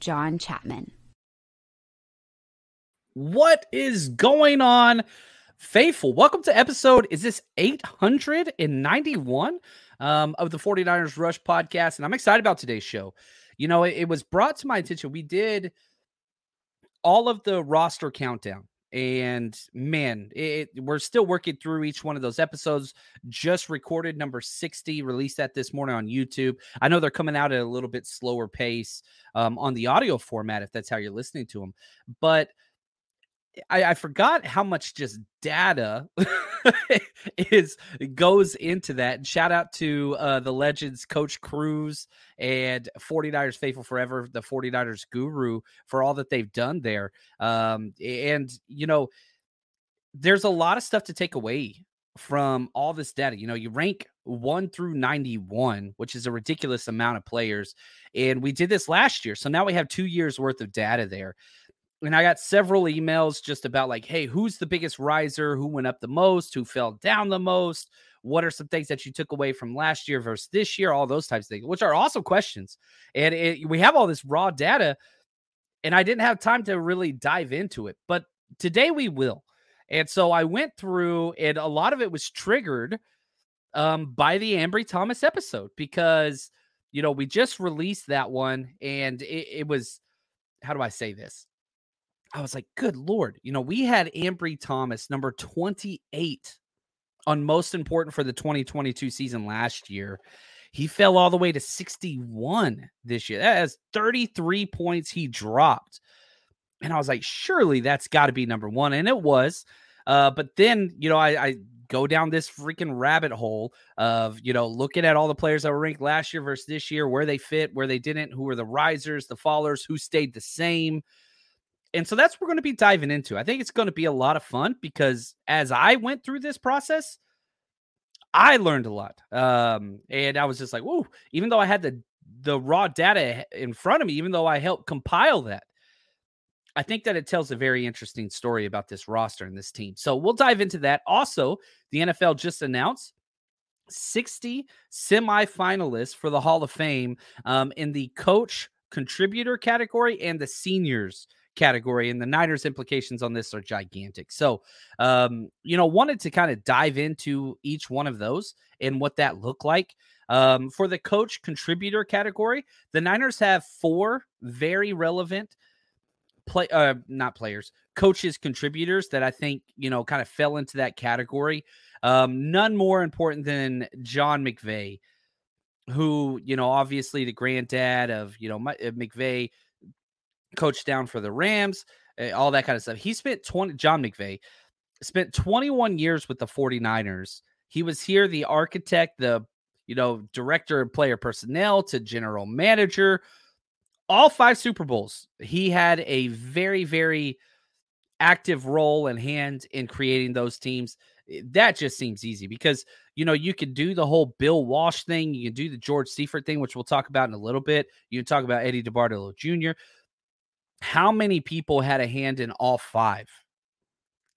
John Chapman. What is going on, faithful? Welcome to episode, is this 891 um, of the 49ers Rush podcast? And I'm excited about today's show. You know, it, it was brought to my attention. We did all of the roster countdown and man it, we're still working through each one of those episodes just recorded number 60 released that this morning on youtube. I know they're coming out at a little bit slower pace um, on the audio format if that's how you're listening to them but I, I forgot how much just data is goes into that. And shout out to uh, the legends, Coach Cruz and 49ers Faithful Forever, the 49ers guru, for all that they've done there. Um, and, you know, there's a lot of stuff to take away from all this data. You know, you rank one through 91, which is a ridiculous amount of players. And we did this last year. So now we have two years worth of data there and I got several emails just about like, hey, who's the biggest riser? Who went up the most? Who fell down the most? What are some things that you took away from last year versus this year? All those types of things, which are awesome questions. And it, we have all this raw data, and I didn't have time to really dive into it, but today we will. And so I went through, and a lot of it was triggered um, by the Ambry Thomas episode because you know we just released that one, and it, it was how do I say this? I was like, good Lord. You know, we had Ambry Thomas, number 28 on most important for the 2022 season last year. He fell all the way to 61 this year. That has 33 points he dropped. And I was like, surely that's got to be number one. And it was. Uh, but then, you know, I, I go down this freaking rabbit hole of, you know, looking at all the players that were ranked last year versus this year, where they fit, where they didn't, who were the risers, the fallers, who stayed the same and so that's what we're going to be diving into. I think it's going to be a lot of fun because as I went through this process, I learned a lot. Um, and I was just like, whoa, even though I had the the raw data in front of me, even though I helped compile that, I think that it tells a very interesting story about this roster and this team. So we'll dive into that. Also, the NFL just announced 60 semifinalists for the Hall of Fame um, in the coach contributor category and the seniors category, and the Niners' implications on this are gigantic. So, um, you know, wanted to kind of dive into each one of those and what that looked like. Um, for the coach contributor category, the Niners have four very relevant play, uh, not players, coaches, contributors that I think you know kind of fell into that category. Um, none more important than John McVay who, you know, obviously the granddad of, you know, uh, Coached down for the Rams, uh, all that kind of stuff. He spent 20, John McVay spent 21 years with the 49ers. He was here, the architect, the, you know, director of player personnel to general manager, all five Super Bowls. He had a very, very active role and hand in creating those teams. Eh, that just seems easy because you know you can do the whole Bill Walsh thing, you can do the George Seifert thing, which we'll talk about in a little bit. You can talk about Eddie DeBartolo Jr. How many people had a hand in all five?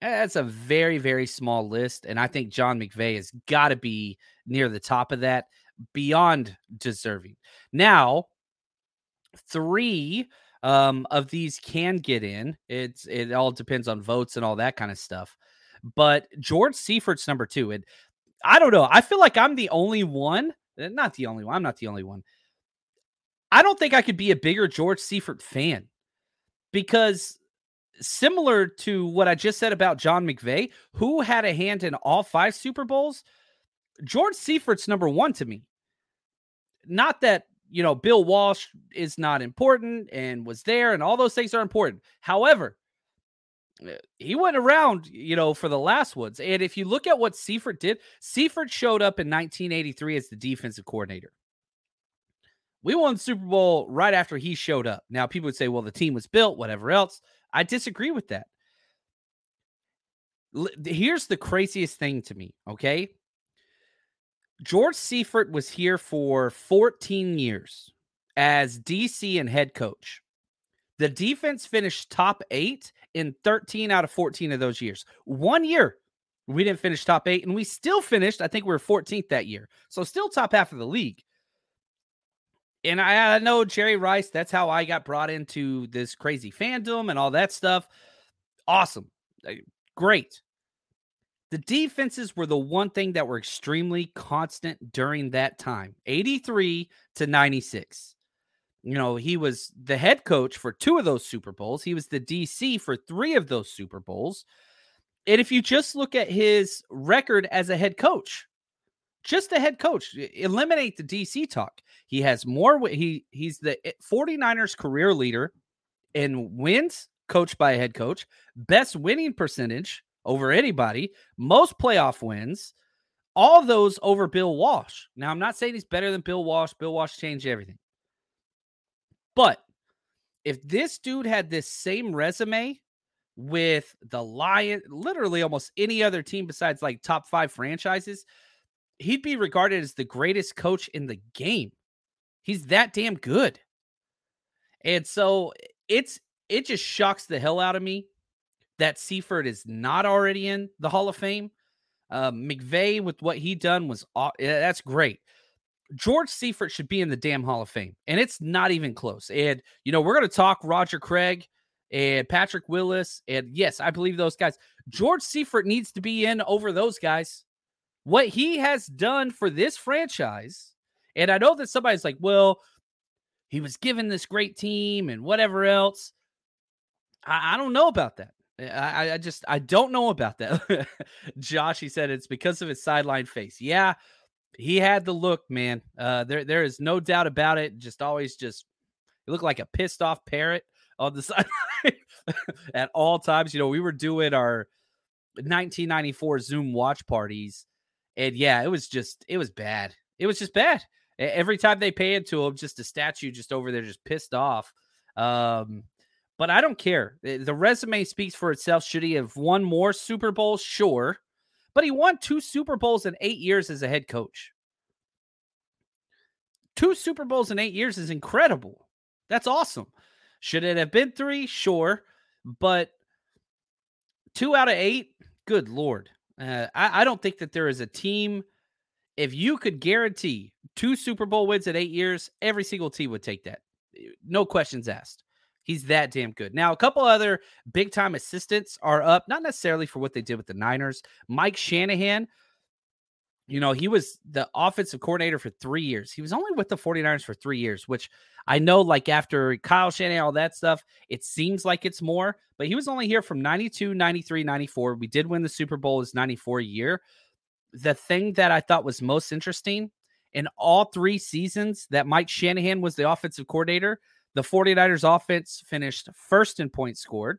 That's a very, very small list. And I think John McVay has got to be near the top of that, beyond deserving. Now, three um, of these can get in. It's it all depends on votes and all that kind of stuff. But George Seifert's number two, and I don't know. I feel like I'm the only one. Eh, not the only one. I'm not the only one. I don't think I could be a bigger George Seifert fan because similar to what I just said about John McVay, who had a hand in all five Super Bowls, George Seifert's number one to me. Not that you know, Bill Walsh is not important and was there, and all those things are important. However, eh, he went around, you know, for the last ones. And if you look at what Seifert did, Seifert showed up in 1983 as the defensive coordinator. We won Super Bowl right after he showed up. Now, people would say, well, the team was built, whatever else. I disagree with that. Here's the craziest thing to me, okay? George Seifert was here for 14 years as DC and head coach. The defense finished top eight in 13 out of 14 of those years. One year, we didn't finish top eight, and we still finished, I think we were 14th that year. So still top half of the league. And I, I know Jerry Rice, that's how I got brought into this crazy fandom and all that stuff. Awesome. Uh, great. The defenses were the one thing that were extremely constant during that time 83 to 96. You know, he was the head coach for two of those Super Bowls, he was the DC for three of those Super Bowls. And if you just look at his record as a head coach, just a head coach, eliminate the DC talk. He has more he he's the eh, 49ers career leader in wins coached by a head coach, best winning percentage over anybody, most playoff wins, all those over Bill Walsh. Now, I'm not saying he's better than Bill Walsh. Bill Walsh changed everything. But if this dude had this same resume with the Lion, literally almost any other team besides like top five franchises, he'd be regarded as the greatest coach in the game. He's that damn good. And so it's it just shocks the hell out of me that Seifert is not already in the Hall of Fame. Uh, McVay with what he done was yeah, that's great. George Seifert should be in the damn Hall of Fame, and it's not even close. And you know we're going to talk Roger Craig and Patrick Willis, and yes, I believe those guys. George Seifert needs to be in over those guys. What he has done for this franchise, and I know that somebody's like, well, he was given this great team and whatever else. I, I don't know about that. I, I just I don't know about that. Josh, he said it's because of his sideline face. Yeah, he had the look, man. Uh, there there is no doubt about it. Just always just he looked like a pissed off parrot on the sideline at all times. You know, we were doing our 1994 Zoom watch parties, and yeah, it was just it was bad. It was just bad. Every time they pay it to him, just a statue just over there, just pissed off. Um, but I don't care. The resume speaks for itself. Should he have won more Super Bowls? Sure. But he won two Super Bowls in eight years as a head coach. Two Super Bowls in eight years is incredible. That's awesome. Should it have been three? Sure. But two out of eight? Good Lord. Uh, I, I don't think that there is a team. If you could guarantee two Super Bowl wins in eight years, every single team would take that. No questions asked. He's that damn good. Now, a couple other big time assistants are up, not necessarily for what they did with the Niners. Mike Shanahan, you know, he was the offensive coordinator for three years. He was only with the 49ers for three years, which I know, like after Kyle Shanahan, all that stuff, it seems like it's more, but he was only here from 92, 93, 94. We did win the Super Bowl his 94 year. The thing that I thought was most interesting in all three seasons that Mike Shanahan was the offensive coordinator, the 49ers offense finished first in points scored,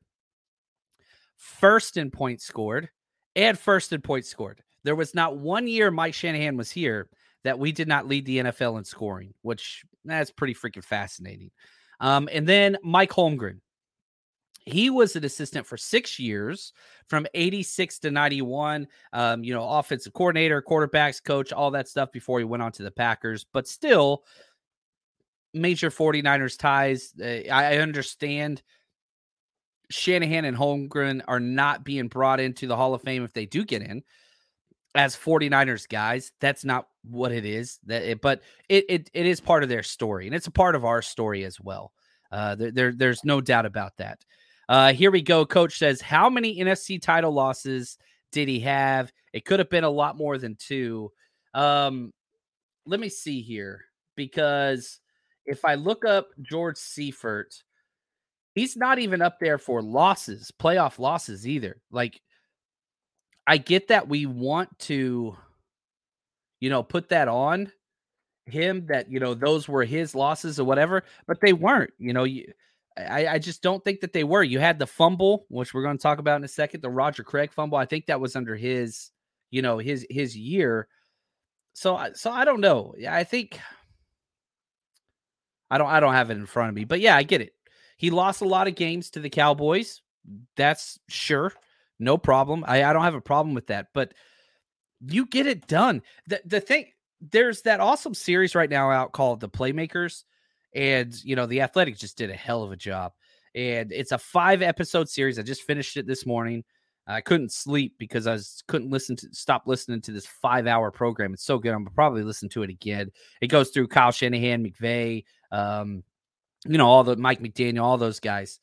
first in points scored, and first in points scored. There was not one year Mike Shanahan was here that we did not lead the NFL in scoring, which that's pretty freaking fascinating. Um, and then Mike Holmgren. He was an assistant for six years from 86 to 91. Um, you know, offensive coordinator, quarterbacks coach, all that stuff before he went on to the Packers. But still, major 49ers ties. Uh, I understand Shanahan and Holmgren are not being brought into the Hall of Fame if they do get in as 49ers guys. That's not what it is. That it, but it, it it is part of their story, and it's a part of our story as well. Uh, there, there there's no doubt about that. Uh, here we go. Coach says, how many NFC title losses did he have? It could have been a lot more than two. Um, let me see here because if I look up George Seifert, he's not even up there for losses, playoff losses either. Like, I get that we want to, you know, put that on him that, you know, those were his losses or whatever, but they weren't. You know, you, I, I just don't think that they were. You had the fumble, which we're going to talk about in a second, the Roger Craig fumble. I think that was under his, you know, his his year. So so I don't know. Yeah, I think I don't I don't have it in front of me, but yeah, I get it. He lost a lot of games to the Cowboys. That's sure. No problem. I, I don't have a problem with that. But you get it done. The the thing there's that awesome series right now out called The Playmakers. And you know, the Athletic just did a hell of a job. And it's a five episode series. I just finished it this morning. I couldn't sleep because I was, couldn't listen to stop listening to this five hour program. It's so good. I'm probably listen to it again. It goes through Kyle Shanahan, McVay, um, you know, all the Mike McDaniel, all those guys.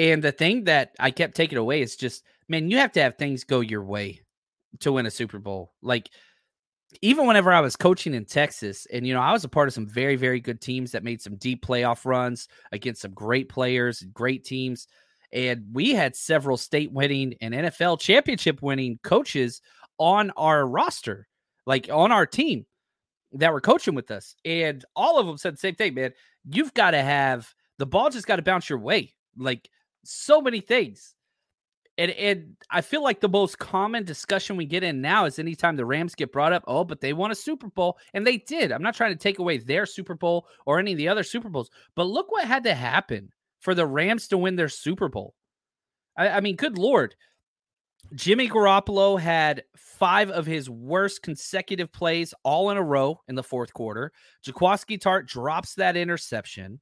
And the thing that I kept taking away is just, man, you have to have things go your way to win a Super Bowl. Like, even whenever I was coaching in Texas, and you know, I was a part of some very, very good teams that made some deep playoff runs against some great players, great teams. And we had several state winning and NFL championship winning coaches on our roster, like on our team that were coaching with us. And all of them said the same thing, man. You've got to have the ball just got to bounce your way. Like so many things. And and I feel like the most common discussion we get in now is anytime the Rams get brought up, oh, but they won a Super Bowl. And they did. I'm not trying to take away their Super Bowl or any of the other Super Bowls, but look what had to happen for the Rams to win their Super Bowl. I, I mean, good Lord. Jimmy Garoppolo had five of his worst consecutive plays all in a row in the fourth quarter. Jaquiski Tartt drops that interception.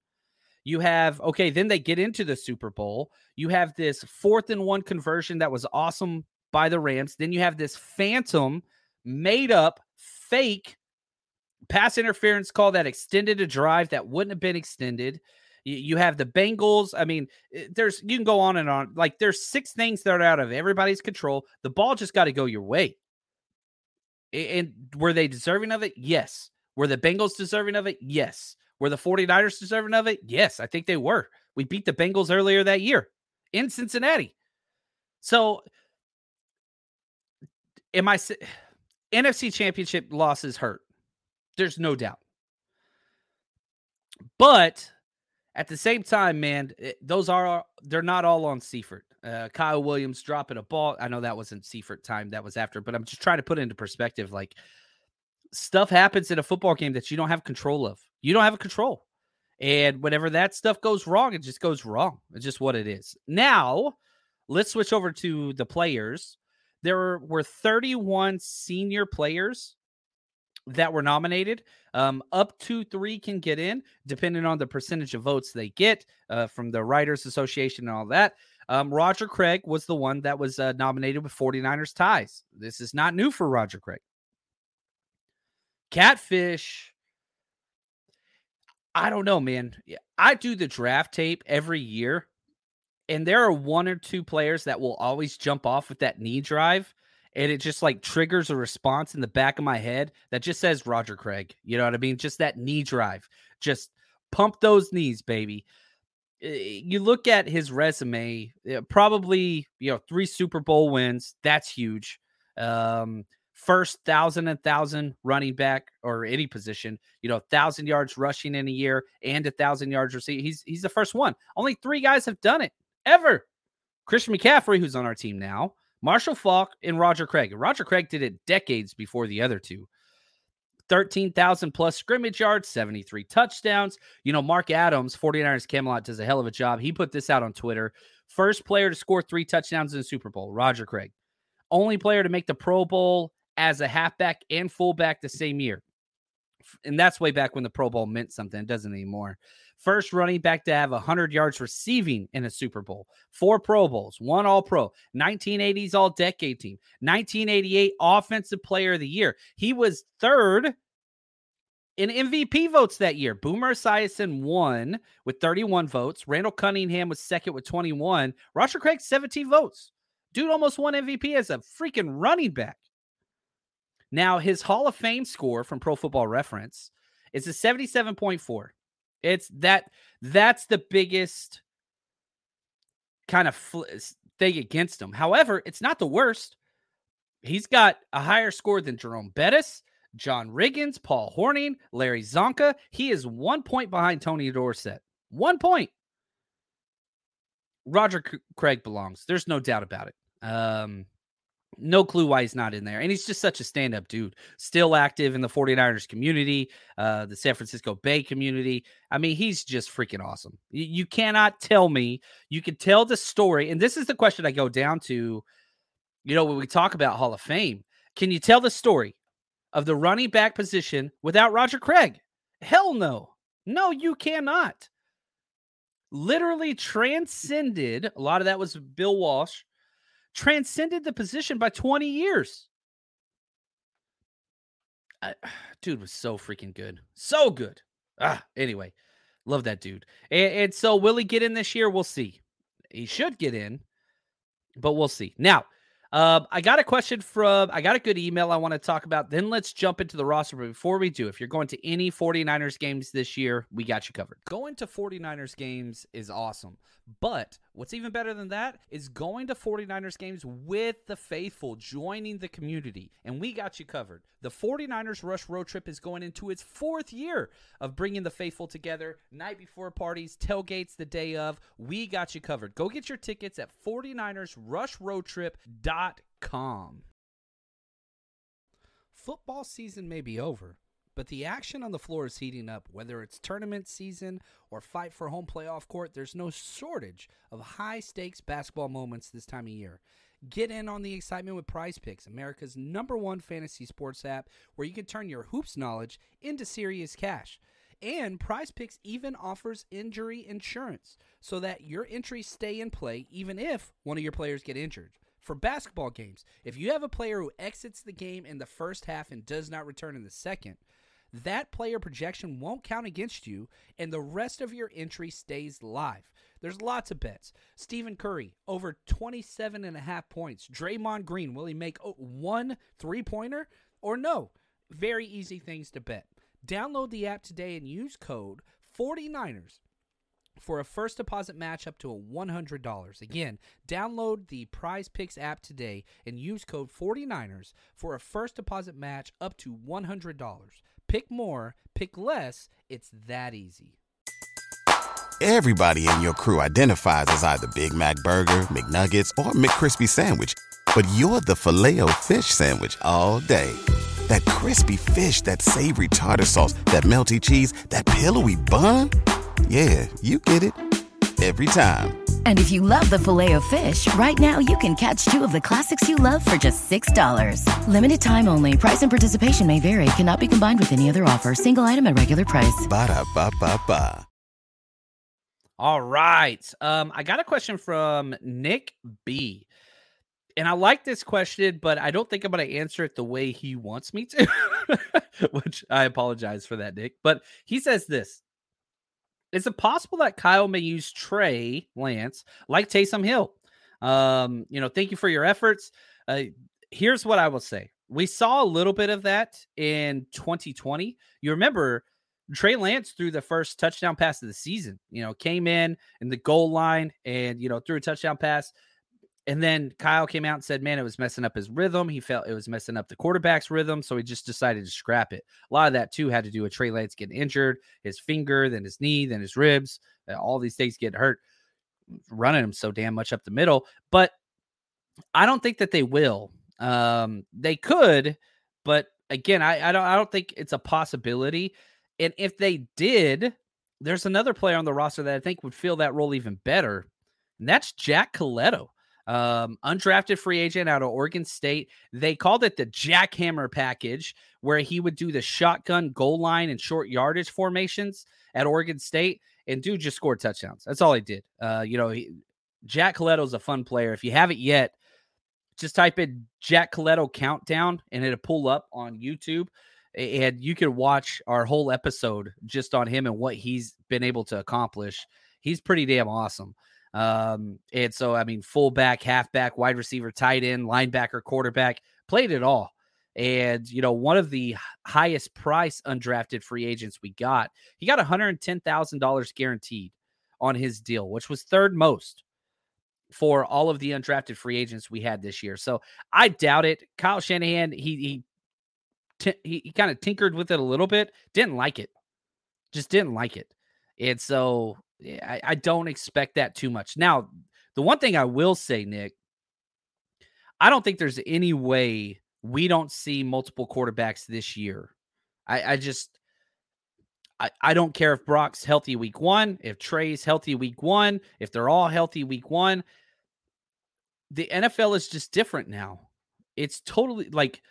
You have, okay, then they get into the Super Bowl. You have this fourth and one conversion that was awesome by the Rams. Then you have this phantom made up fake pass interference call that extended a drive that wouldn't have been extended. You have the Bengals. I mean, eh, there's you can go on and on. Like there's six things that are out of everybody's control. The ball just got to go your way. And were they deserving of it? Yes. Were the Bengals deserving of it? Yes. Were the 49ers deserving of it? Yes, I think they were. We beat the Bengals earlier that year in Cincinnati. So, am I NFC championship losses hurt? There's no doubt. But at the same time, man, it, those are they're not all on Seifert. Uh, Kyle Williams dropping a ball. I know that wasn't Seifert time, that was after, but I'm just trying to put into perspective. Like stuff happens in a football game that you don't have control of. You don't have a control. And whenever that stuff goes wrong, it just goes wrong. It's just what it is. Now, let's switch over to the players. There were 31 senior players that were nominated. Um, up to three can get in, depending on the percentage of votes they get uh, from the Writers Association and all that. Um, Roger Craig was the one that was uh, nominated with 49ers ties. This is not new for Roger Craig. Catfish I don't know, man. I do the draft tape every year, and there are one or two players that will always jump off with that knee drive, and it just like triggers a response in the back of my head that just says Roger Craig. You know what I mean? Just that knee drive. Just pump those knees, baby. You look at his resume, probably, you know, three Super Bowl wins. That's huge. Um, first thousand and thousand running back or any position, you know, thousand yards rushing in a year and a thousand yards receiving. He's he's the first one. Only three guys have done it ever. Christian McCaffrey, who's on our team now, Marshall Faulk, and Roger Craig. Roger Craig did it decades before the other two. 13,000 plus scrimmage yards, 73 touchdowns. You know, Mark Adams, 49ers Camelot, does a hell of a job. He put this out on Twitter. First player to score three touchdowns in the Super Bowl, Roger Craig. Only player to make the Pro Bowl as a halfback and fullback the same year. And that's way back when the Pro Bowl meant something. It doesn't anymore. First running back to have 100 yards receiving in a Super Bowl, four Pro Bowls, one All Pro, 1980s All Decade Team, 1988 Offensive Player of the Year. He was third in MVP votes that year. Boomer Esiason won with 31 votes. Randall Cunningham was second with 21. Roger Craig, 17 votes. Dude almost won MVP as a freaking running back. Now, his Hall of Fame score from Pro Football Reference is a 77.4. It's that that's the biggest kind of fl- thing against him. However, it's not the worst. He's got a higher score than Jerome Bettis, John Riggins, Paul Hornung, Larry Csonka. He is one point behind Tony Dorsett. One point. Roger C- Craig belongs. There's no doubt about it. Um, no clue why he's not in there. And he's just such a stand up dude, still active in the 49ers community, uh, the San Francisco Bay community. I mean, he's just freaking awesome. You, you cannot tell me, you can tell the story. And this is the question I go down to, you know, when we talk about Hall of Fame. Can you tell the story of the running back position without Roger Craig? Hell no. No, you cannot. Literally transcended, a lot of that was Bill Walsh transcended the position by 20 years. I, dude was so freaking good. So good. Ah, anyway, love that dude. And, and so will he get in this year? We'll see. He should get in, but we'll see. Now, um, I got a question from, I got a good email I want to talk about. Then let's jump into the roster. But before we do, if you're going to any 49ers games this year, we got you covered. Going to 49ers games is awesome. But what's even better than that is going to 49ers games with the faithful, joining the community. And we got you covered. The 49ers Rush Road Trip is going into its fourth year of bringing the faithful together. Night before parties, tailgates the day of. We got you covered. Go get your tickets at 49ersrushroadtrip.com. Football season may be over but the action on the floor is heating up. Whether it's tournament season or fight for home playoff court, there's no shortage of high stakes basketball moments this time of year. Get in on the excitement with Prize Picks, America's number one fantasy sports app, where you can turn your hoops knowledge into serious cash. And Prize Picks even offers injury insurance so that your entries stay in play even if one of your players get injured. For basketball games, if you have a player who exits the game in the first half and does not return in the second, that player projection won't count against you, and the rest of your entry stays live. There's lots of bets. Stephen Curry, over 27 and a half points. Draymond Green, will he make one three pointer or no? Very easy things to bet. Download the app today and use code 49ers for a first deposit match up to a $100. Again, download the Prize Picks app today and use code 49ers for a first deposit match up to $100. Pick more, pick less. It's that easy. Everybody in your crew identifies as either Big Mac Burger, McNuggets, or McCrispy Sandwich. But you're the filet fish Sandwich all day. That crispy fish, that savory tartar sauce, that melty cheese, that pillowy bun. Yeah, you get it every time. And if you love the filet of fish, right now you can catch two of the classics you love for just $6. Limited time only. Price and participation may vary. Cannot be combined with any other offer. Single item at regular price. Ba da ba ba ba. All right. Um, I got a question from Nick B. And I like this question, but I don't think I'm going to answer it the way he wants me to, which I apologize for that, Nick. But he says this is it possible that Kyle may use Trey Lance like Taysom Hill? Um, you know, thank you for your efforts. Uh, here's what I will say. We saw a little bit of that in 2020. You remember Trey Lance threw the first touchdown pass of the season, you know, came in in the goal line and, you know, threw a touchdown pass. And then Kyle came out and said, man, it was messing up his rhythm. He felt it was messing up the quarterback's rhythm. So he just decided to scrap it. A lot of that, too, had to do with Trey Lance getting injured, his finger, then his knee, then his ribs. Uh, all these things get hurt, running him so damn much up the middle. But I don't think that they will. Um, they could, but again, I, I don't I don't think it's a possibility. And if they did, there's another player on the roster that I think would fill that role even better, and that's Jack Colletto um, undrafted free agent out of Oregon State. They called it the jackhammer package, where he would do the shotgun goal line and short yardage formations at Oregon State. And dude just scored touchdowns. That's all he did. Uh, you know, he, Jack Colletto's a fun player. If you haven't yet, just type in Jack Colletto countdown and it'll pull up on YouTube. And you can watch our whole episode just on him and what he's been able to accomplish. He's pretty damn awesome. Um, and so, I mean, fullback, halfback, wide receiver, tight end, linebacker, quarterback, played it all. And, you know, one of the highest price undrafted free agents we got, he got $110,000 guaranteed on his deal, which was third most for all of the undrafted free agents we had this year. So I doubt it. Kyle Shanahan, he, he, he, he kind of tinkered with it a little bit, didn't like it, just didn't like it. And so Eh, I, I don't expect that too much. Now, the one thing I will say, Nick, I don't think there's any way we don't see multiple quarterbacks this year. I, I just I, I don't care if Brock's healthy week one, if Trey's healthy week one, if they're all healthy week one. The NFL is just different now. It's totally like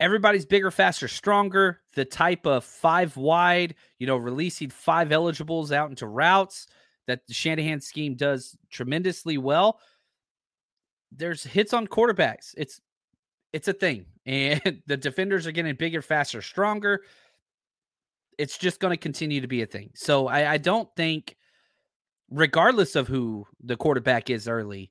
everybody's bigger, faster, stronger. The type of five wide, you know, releasing five eligibles out into routes that the Shanahan scheme does tremendously well. There's hits on quarterbacks. It's it's a thing. And the defenders are getting bigger, faster, stronger. It's just going to continue to be a thing. So I, I don't think, regardless of who the quarterback is early,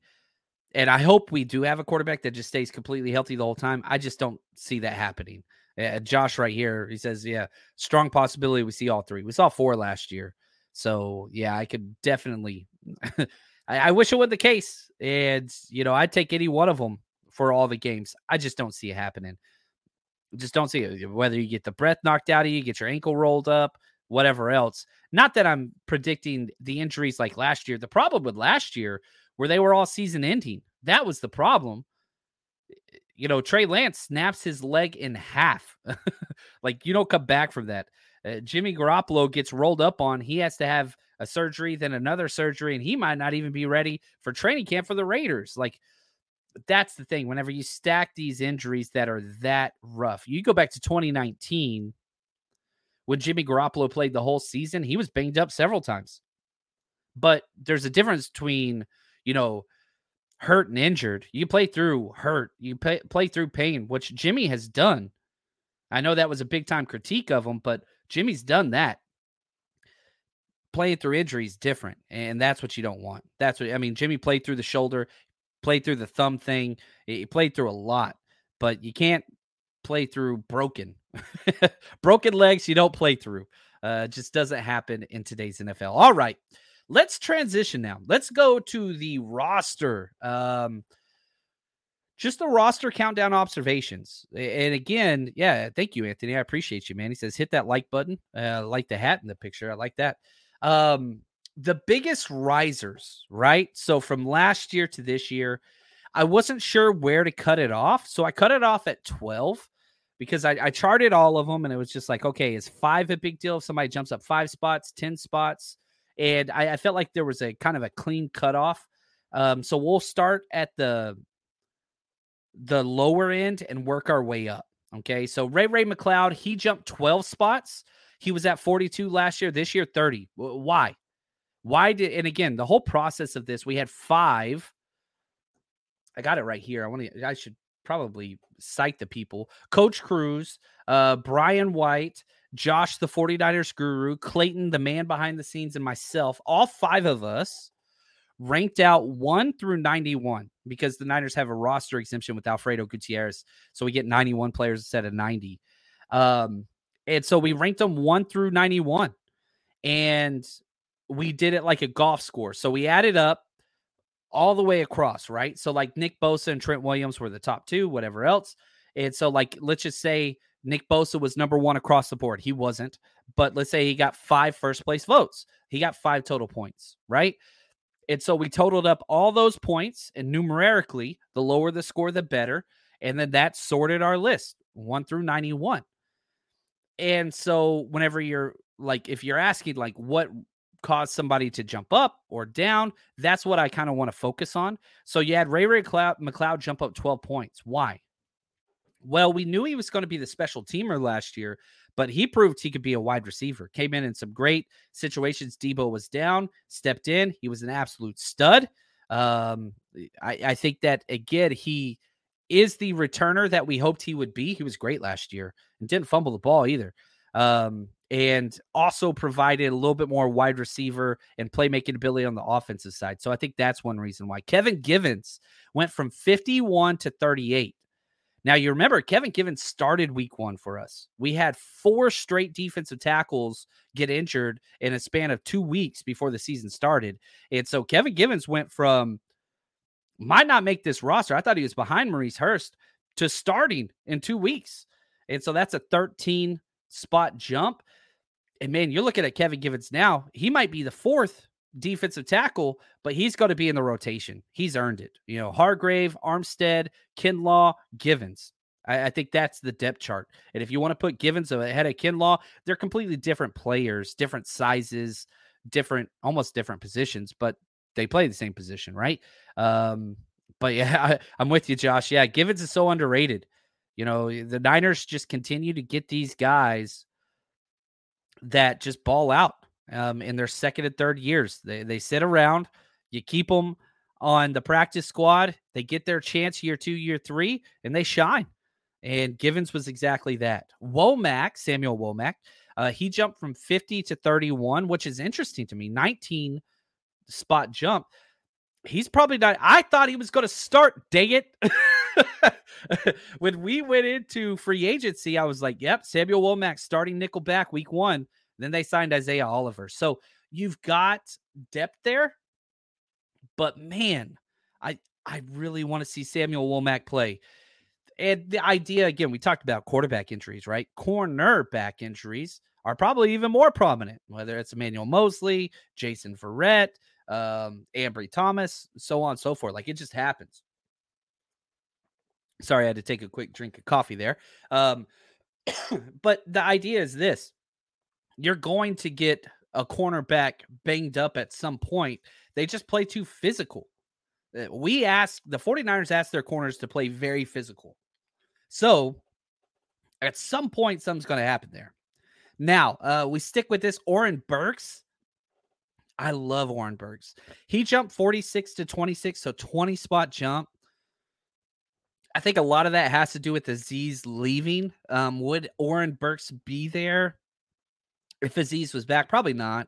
and I hope we do have a quarterback that just stays completely healthy the whole time. I just don't see that happening. Uh, Josh, right here, he says, yeah, strong possibility we see all three. We saw four last year. So, yeah, I could definitely. I, I wish it was the case. And, you know, I'd take any one of them for all the games. I just don't see it happening. Just don't see it. Whether you get the breath knocked out of you, get your ankle rolled up, whatever else. Not that I'm predicting the injuries like last year. The problem with last year where they were all season ending. That was the problem. You know, Trey Lance snaps his leg in half. like, you don't come back from that. Uh, Jimmy Garoppolo gets rolled up on. He has to have a surgery, then another surgery, and he might not even be ready for training camp for the Raiders. Like, that's the thing. Whenever you stack these injuries that are that rough, you go back to 2019 when Jimmy Garoppolo played the whole season, he was banged up several times. But there's a difference between you know, hurt and injured. You play through hurt, you play, play through pain, which Jimmy has done. I know that was a big time critique of him, but Jimmy's done that. Playing through injuries different, and that's what you don't want. That's what I mean. Jimmy played through the shoulder, played through the thumb thing. He played through a lot, but you can't play through broken, broken legs. You don't play through. Uh, just doesn't happen in today's NFL. All right. Let's transition now. Let's go to the roster. Um, just the roster countdown observations. And again, yeah, thank you, Anthony. I appreciate you, man. He says hit that like button. Uh, like the hat in the picture. I like that. Um, the biggest risers, right? So from last year to this year, I wasn't sure where to cut it off. So I cut it off at 12 because I, I charted all of them and it was just like, okay, is five a big deal if somebody jumps up five spots, 10 spots? And I, I, felt like there was a kind of a clean cutoff. Um, so we'll start at the the lower end and work our way up. Okay, so Ray Ray McCloud he jumped 12 spots. He was at 42 last year. This year 30. Why? Why did? And again, the whole process of this, we had five. I got it right here. I want to. I should probably cite the people. Coach Cruz, uh, Brian White, Josh, the 49ers guru, Clayton, the man behind the scenes, and myself, all five of us ranked out one through 91 because the Niners have a roster exemption with Alfredo Gutierrez. So we get 91 players instead of 90. Um, and so we ranked them one through 91. And we did it like a golf score. So we added up all the way across, right? So like Nick Bosa and Trent Williams were the top two, whatever else. And so like let's just say Nick Bosa was number one across the board. He wasn't, but let's say he got five first place votes. He got five total points, right? And so we totaled up all those points, and numerically, the lower the score, the better. And then that sorted our list one through 91. And so whenever you're like, if you're asking, like, what caused somebody to jump up or down. That's what I kind of want to focus on. So you had Ray Ray McCloud jump up 12 points. Why? Well, we knew he was going to be the special teamer last year, but he proved he could be a wide receiver. Came in in some great situations. Deebo was down, stepped in. He was an absolute stud. Um, I, I think that again, he is the returner that we hoped he would be. He was great last year and didn't fumble the ball either. Um, and also provided a little bit more wide receiver and playmaking ability on the offensive side. So I think that's one reason why Kevin Givens went from 51 to 38. Now you remember Kevin Givens started week one for us. We had four straight defensive tackles get injured in a span of two weeks before the season started. And so Kevin Givens went from might not make this roster. I thought he was behind Maurice Hurst to starting in two weeks. And so that's a 13 spot jump. And man, you're looking at Kevin Givens now. He might be the fourth defensive tackle, but he's got to be in the rotation. He's earned it. You know, Hargrave, Armstead, Kinlaw, Givens. I, I, think that's the depth chart. And if you want to put Givens ahead of Kinlaw, they're completely different players, different sizes, different, almost different positions, but they play the same position, right? Um, but yeah, I, I'm with you, Josh. Yeah, Givens is so underrated. You know, the Niners just continue to get these guys that just ball out um, in their second and third years. They they sit around, you keep them on the practice squad, they get their chance year two, year three, and they shine. And Givens was exactly that. Womack, Samuel Womack, uh, he jumped from 50 to 31, which is interesting to me. 19 spot jump. He's probably not. I thought he was going to start. Dang it. when we went into free agency, I was like, yep, Samuel Womack starting nickel back week one. Then they signed Isaiah Oliver. So you've got depth there. But man, I I really want to see Samuel Womack play. And the idea again, we talked about quarterback injuries, right? Cornerback injuries are probably even more prominent, whether it's Emmanuel Moseley, Jason Verrett, um, Ambry Thomas, so on and so forth. Like it just happens. Sorry, I had to take a quick drink of coffee there. Um, but the idea is this you're going to get a cornerback banged up at some point. They just play too physical. Uh, we ask the 49ers ask their corners to play very physical. So at some point, something's going to happen there. Now, uh, we stick with this. Oren Burks. I love Oren Burks. He jumped 46 to 26, so 20 spot jump. I think a lot of that has to do with the Z's leaving. Um, would Oren Burks be there if Azeez was back? Probably not.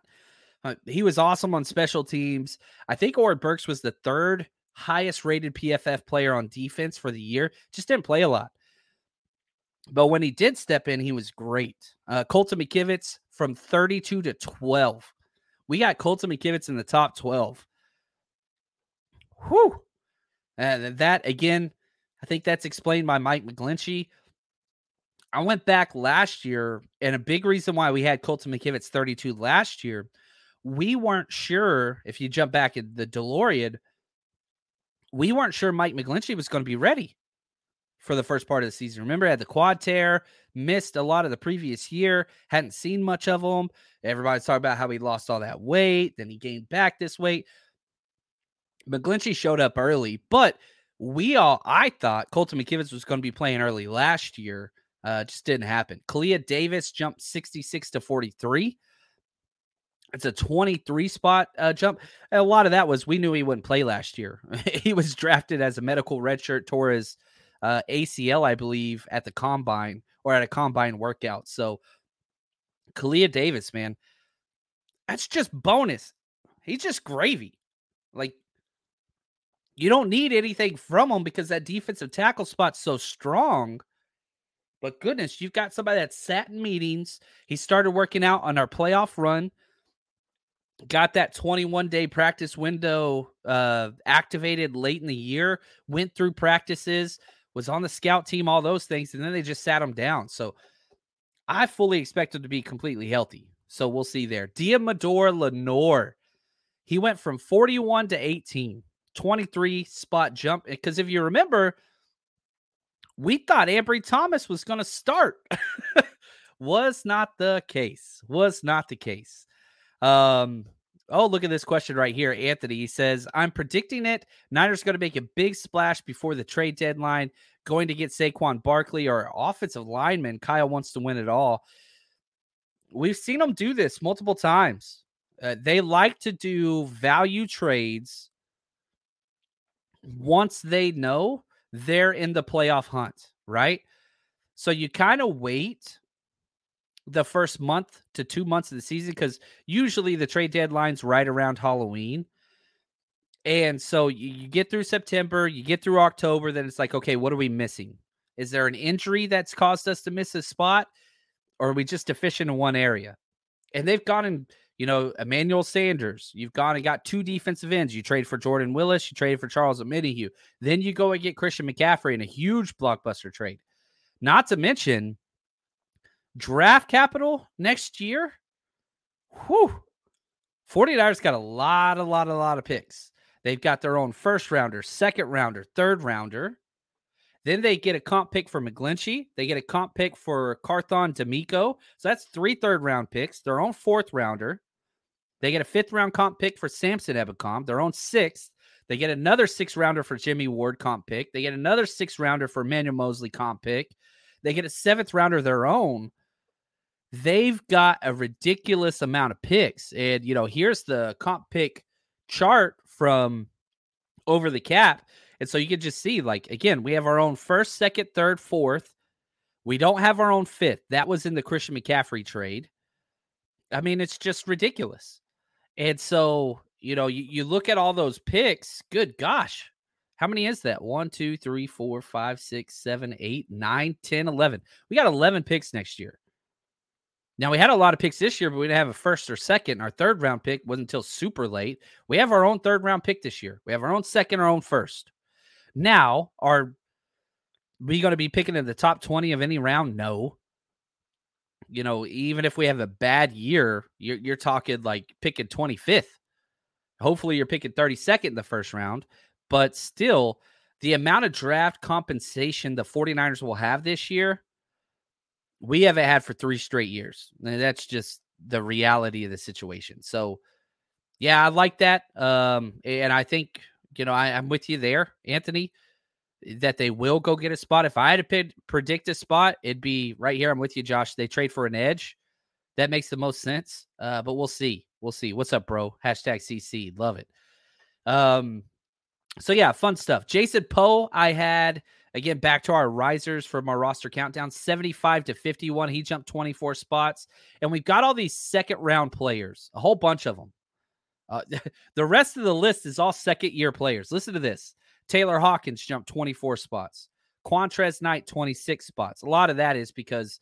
Uh, he was awesome on special teams. I think Oren Burks was the third highest rated PFF player on defense for the year. Just didn't play a lot. But when he did step in, he was great. Uh, Colton McKivitz from 32 to 12. We got Colton McKivitz in the top 12. Whew. Uh, that, again, I think that's explained by Mike McGlinchey. I went back last year, and a big reason why we had Colton McKivitz 32 last year, we weren't sure if you jump back in the DeLorean, we weren't sure Mike McGlinchey was going to be ready for the first part of the season. Remember, had the quad tear, missed a lot of the previous year, hadn't seen much of him. Everybody's talking about how he lost all that weight, then he gained back this weight. McGlinchey showed up early, but we all I thought Colton McKivitz was going to be playing early last year. Uh, just didn't happen. Kalia Davis jumped 66 to 43. It's a 23 spot uh, jump. a lot of that was we knew he wouldn't play last year. he was drafted as a medical redshirt tore his uh, ACL, I believe, at the combine or at a combine workout. So Kalia Davis, man, that's just bonus. He's just gravy. Like you don't need anything from him because that defensive tackle spot's so strong. But goodness, you've got somebody that sat in meetings. He started working out on our playoff run. got that 21 day practice window uh, activated late in the year, went through practices, was on the scout team, all those things, and then they just sat him down. So I fully expect him to be completely healthy. So we'll see there. Deommodore Lenoir, he went from 41 to 18, 23 spot jump. Because if you remember, we thought Ambry Thomas was going to start. was not the case. Was not the case. Um, oh, look at this question right here. Anthony he says, I'm predicting it. Niners going to make a big splash before the trade deadline, going to get Saquon Barkley or offensive lineman. Kyle wants to win it all. We've seen them do this multiple times. Uh, they like to do value trades once they know they're in the playoff hunt, right? So you kind of wait the first month to two months of the season because usually the trade deadline's right around Halloween. And so you, you, get through September, you get through October, then it's like, okay, what are we missing? Is there an injury that's caused us to miss a spot? Or are we just deficient in one area? And they've gone and, you know, Emmanuel Sanders, you've gone and got two defensive ends. You trade for Jordan Willis, you trade for Charles Omenihu. Then you go and get Christian McCaffrey in a huge blockbuster trade. Not to mention, draft capital next year. Whew. 49ers got a lot, a lot, a lot of picks. They've got their own first rounder, second rounder, third rounder. Then they get a comp pick for McGlinchey. They get a comp pick for Carthon DeMeco. So that's three third round picks, their own fourth rounder. They get a fifth round comp pick for Samson Ebukam, their own sixth. They get another six rounder for Jimmy Ward comp pick. They get another six rounder for Manuel Moseley comp pick. They get a seventh rounder of their own they've got a ridiculous amount of picks. And, you know, here's the comp pick chart from over the cap. And so you can just see, like, again, we have our own first, second, third, fourth. We don't have our own fifth. That was in the Christian McCaffrey trade. I mean, it's just ridiculous. And so, you know, you, you look at all those picks, good gosh. How many is that? One, two, three, four, five, six, seven, eight, nine, ten, eleven. We got 11 picks next year. Now we had a lot of picks this year, but we didn't have a first or second. Our third round pick wasn't until super late. We have our own third round pick this year. We have our own second, our own first. Now, are we going to be picking in the top 20 of any round? No. You know, even if we have a bad year, you're, you're talking like picking 25th. Hopefully, you're picking 32nd in the first round. But still, the amount of draft compensation the 49ers will have this year we haven't had for three straight years. And that's just the reality of the situation. So, yeah, I like that. Um, and I think, you know, I, am with you there, Anthony, that they will go get a spot. If I had to p- predict a spot, it'd be right here. I'm with you, Josh. They trade for an edge. That makes the most sense. Uh, but we'll see. We'll see. What's up, bro? Hashtag CC. Love it. Um, so yeah, fun stuff. Jason Poe, I had Again, back to our risers from our roster countdown 75 to 51. He jumped 24 spots. And we've got all these second round players, a whole bunch of them. Uh, the rest of the list is all second year players. Listen to this Taylor Hawkins jumped 24 spots, Qwuantrezz Knight 26 spots. A lot of that is because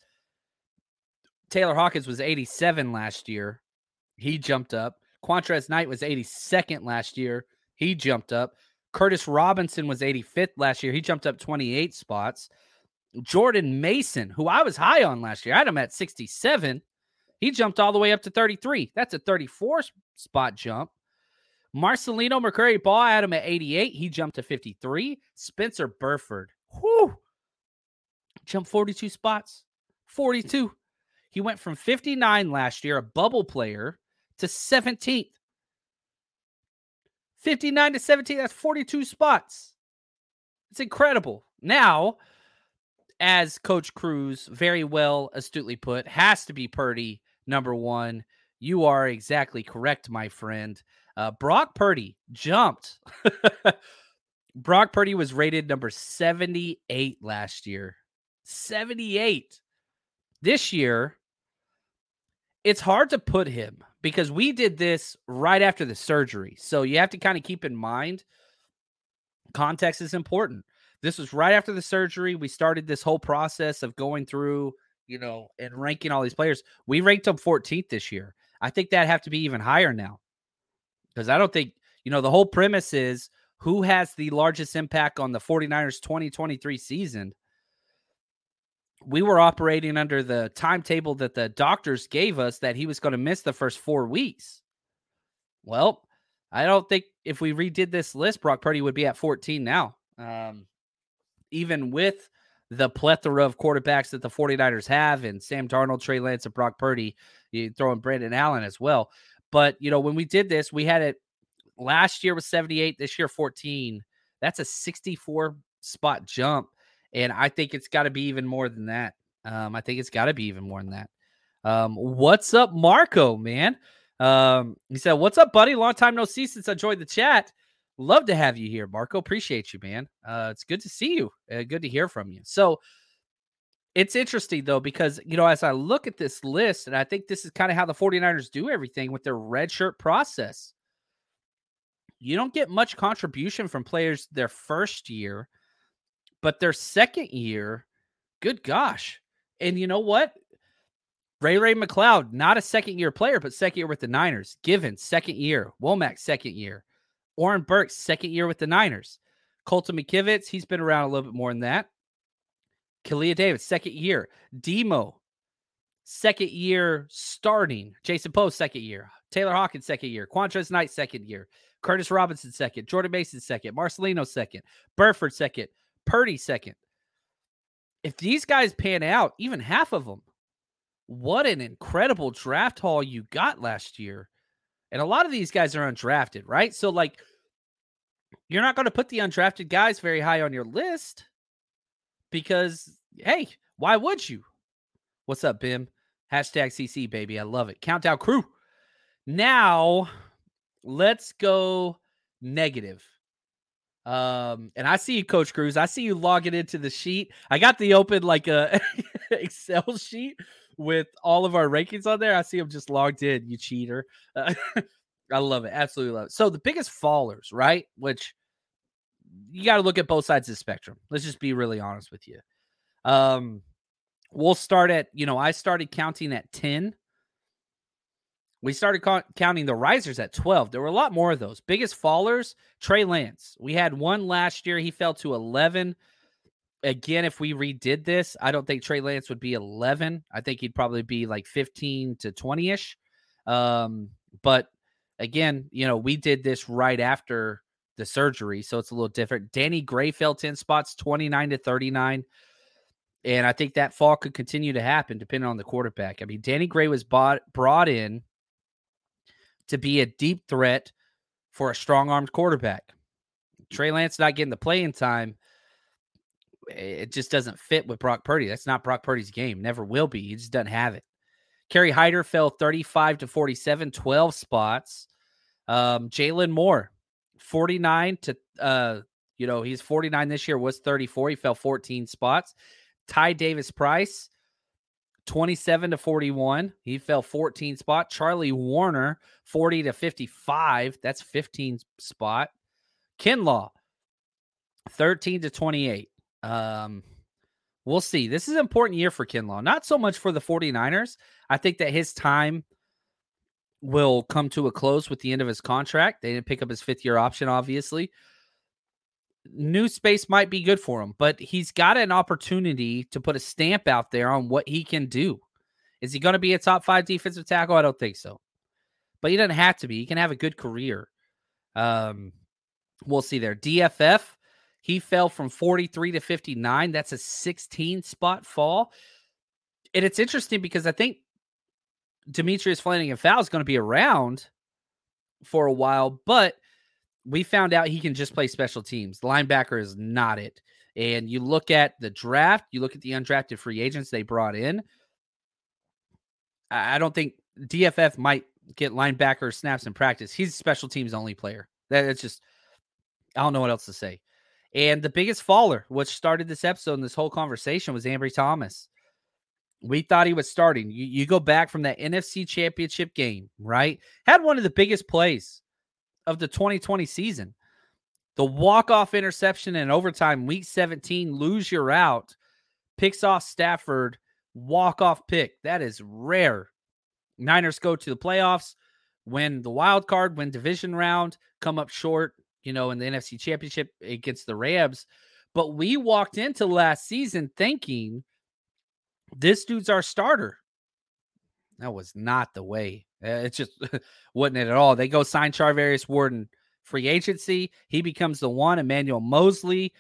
Taylor Hawkins was 87 last year. He jumped up. Qwuantrezz Knight was 82nd last year. He jumped up. Curtis Robinson was 85th last year. He jumped up 28 spots. Jordan Mason, who I was high on last year, I had him at 67. He jumped all the way up to 33. That's a 34 spot jump. Marcelino McCrary-Bell, had him at 88. He jumped to 53. Spencer Burford, whoo, jumped 42 spots. 42. He went from 59 last year, a bubble player, to 17th. 59 to 17. That's 42 spots. It's incredible. Now, as Coach Cruz very well astutely put, has to be Purdy number one. You are exactly correct, my friend. Uh, Brock Purdy jumped. Brock Purdy was rated number 78 last year. 78. This year, it's hard to put him because we did this right after the surgery. So you have to kind of keep in mind context is important. This was right after the surgery. We started this whole process of going through, you know, and ranking all these players. We ranked him 14th this year. I think that have to be even higher now. Because I don't think, you know, the whole premise is who has the largest impact on the 49ers 2023 season. We were operating under the timetable that the doctors gave us that he was going to miss the first four weeks. Well, I don't think if we redid this list, Brock Purdy would be at 14 now. Um, even with the plethora of quarterbacks that the 49ers have and Sam Darnold, Trey Lance, and Brock Purdy, you throw in Brandon Allen as well. But, you know, when we did this, we had it last year was 78, this year 14. That's a 64 spot jump. And I think it's got to be even more than that. Um, I think it's got to be even more than that. Um, what's up, Marco, man? Um, he said, What's up, buddy? Long time no see since I joined the chat. Love to have you here, Marco. Appreciate you, man. Uh, it's good to see you. Uh, good to hear from you. So it's interesting, though, because, you know, as I look at this list, and I think this is kind of how the 49ers do everything with their red shirt process, you don't get much contribution from players their first year, but their second year, good gosh. And you know what? Ray Ray McCloud, not a second year player, but second year with the Niners. Given, second year. Womack, second year. Oren Burks, second year with the Niners. Colton McKivitz, he's been around a little bit more than that. Kalia Davis, second year. Demo, second year starting. Jason Poe, second year. Taylor Hawkins, second year. Qwuantrezz Knight, second year. Curtis Robinson, second. Jordan Mason, second. Marcelino, second. Burford, second. Purdy, second. If these guys pan out, even half of them, what an incredible draft haul you got last year. And a lot of these guys are undrafted, right? So, like, you're not going to put the undrafted guys very high on your list because, hey, why would you? What's up, Bim? Hashtag CC, baby. I love it. Countdown crew. Now, let's go negative. Um, and I see you, Coach Cruz. I see you logging into the sheet. I got the open like a Excel sheet with all of our rankings on there. I see them just logged in, you cheater. Uh, I love it. Absolutely love it. So the biggest fallers, right? Which you got to look at both sides of the spectrum. Let's just be really honest with you. Um, we'll start at, you know, I started counting at 10. We started ca- counting the risers at 12. There were a lot more of those. Biggest fallers, Trey Lance. We had one last year. He fell to 11 again, if we redid this, I don't think Trey Lance would be 11. I think he'd probably be like 15 to 20 ish. Um, but again, you know, we did this right after the surgery, so it's a little different. Danny Gray fell 10 spots, 29 to 39. And I think that fall could continue to happen depending on the quarterback. I mean, Danny Gray was bought, brought in to be a deep threat for a strong armed quarterback. Trey Lance not getting the playing time it just doesn't fit with Brock Purdy. That's not Brock Purdy's game. Never will be. He just doesn't have it. Kerry Hyder fell 35 to 47, 12 spots. Um, Jaylon Moore, 49 to uh, you know, he's 49 this year, was 34. He fell 14 spots. Ty Davis Price, 27 to 41. He fell 14 spot. Charlie Woerner 40 to 55. That's 15 spot. Kinlaw, 13 to 28. Um, we'll see. This is an important year for Kinlaw. Not so much for the 49ers. I think that his time will come to a close with the end of his contract. They didn't pick up his fifth year option, obviously. New space might be good for him, but he's got an opportunity to put a stamp out there on what he can do. Is he going to be a top five defensive tackle? I don't think so. But he doesn't have to be. He can have a good career. Um, we'll see there. DFF, he fell from 43 to 59. That's a 16 spot fall. And it's interesting because I think Demetrius Flannigan-Fowles is going to be around for a while, but we found out he can just play special teams. linebacker is not it. And you look at the draft, you look at the undrafted free agents they brought in. I don't think DFF might get linebacker snaps in practice. He's a special teams only player. That's just, I don't know what else to say. And the biggest faller, which started this episode and this whole conversation, was Ambry Thomas. We thought he was starting. You, you go back from that NFC championship game, right? Had one of the biggest plays of the 2020 season. The walk-off interception in overtime, week 17, lose your out, picks off Stafford, walk-off pick. That is rare. Niners go to the playoffs, win the wild card, win division round, come up short, you know, in the NFC championship against the Rams. But we walked into last season thinking this dude's our starter. That was not the way. Uh, it just wasn't it at all. They go sign Charvarius Warden free agency. He becomes the one. Emmanuel Moseley,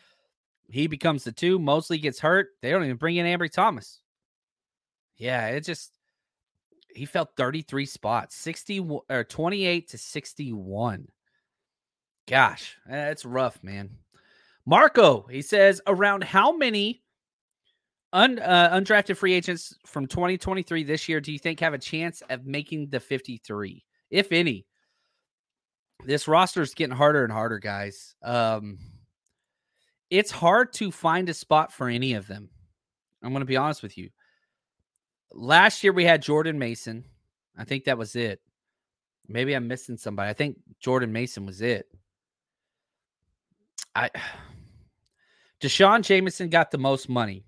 he becomes the two. Moseley gets hurt. They don't even bring in Ambry Thomas. Yeah, it just he felt 33 spots, 60 or 28 to 61. Gosh, that's rough, man. Marco, he says, around how many un, uh, undrafted free agents from 2023 this year do you think have a chance of making the 53, if any? This roster is getting harder and harder, guys. Um, it's hard to find a spot for any of them. I'm going to be honest with you. Last year we had Jordan Mason. I think that was it. Maybe I'm missing somebody. I think Jordan Mason was it. I D'Shawn Jamison got the most money.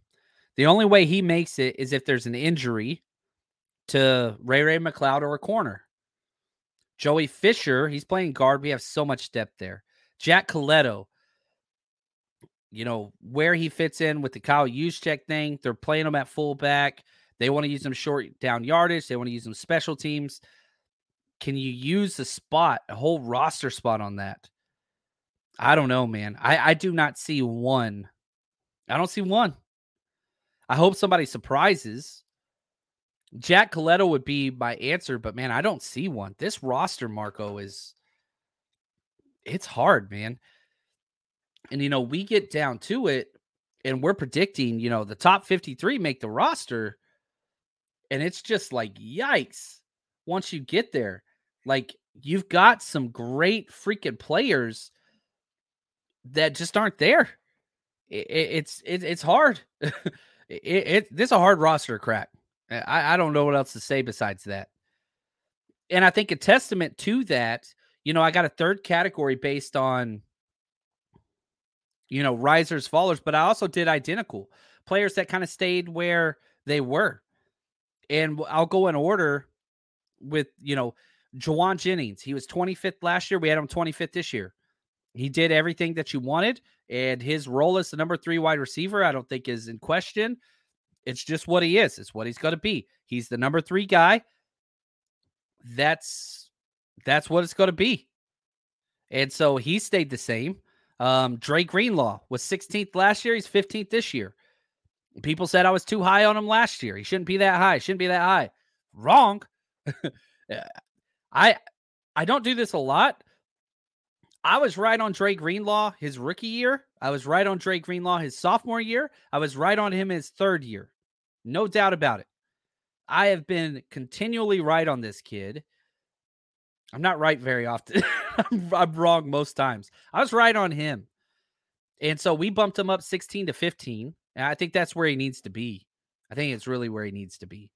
The only way he makes it is if there's an injury to Ray Ray McCloud or a corner. Joey Fisher, he's playing guard. We have so much depth there. Jack Colletto, you know, where he fits in with the Kyle Juszczyk thing. They're playing him at fullback. They want to use him short down yardage. They want to use him special teams. Can you use the spot, a whole roster spot on that? I don't know, man. I, I do not see one. I don't see one. I hope somebody surprises. Jack Colletto would be my answer, but man, I don't see one. This roster, Marco, is it's hard, man. And you know, we get down to it and we're predicting, you know, the top 53 make the roster. And it's just like, yikes, once you get there. Like, you've got some great freaking players that just aren't there. It, it, it's it, it's hard. it, it this is a hard roster crack. I, I don't know what else to say besides that. And I think a testament to that, you know, I got a third category based on, you know, risers, fallers, but I also did identical players that kind of stayed where they were. And I'll go in order with, you know, Jauan Jennings. He was 25th last year. We had him 25th this year. He did everything that you wanted, and his role as the number three wide receiver, I don't think is in question. It's just what he is. It's what he's going to be. He's the number three guy. That's that's what it's going to be. And so he stayed the same. Um, Greenlaw was 16th last year. He's 15th this year. People said I was too high on him last year. He shouldn't be that high. Shouldn't be that high. Wrong. I I don't do this a lot. I was right on Dre Greenlaw his rookie year. I was right on Dre Greenlaw his sophomore year. I was right on him his third year. No doubt about it. I have been continually right on this kid. I'm not right very often. I'm, I'm, wrong most times. I was right on him. And so we bumped him up 16 to 15. And I think that's where he needs to be. I think it's really where he needs to be.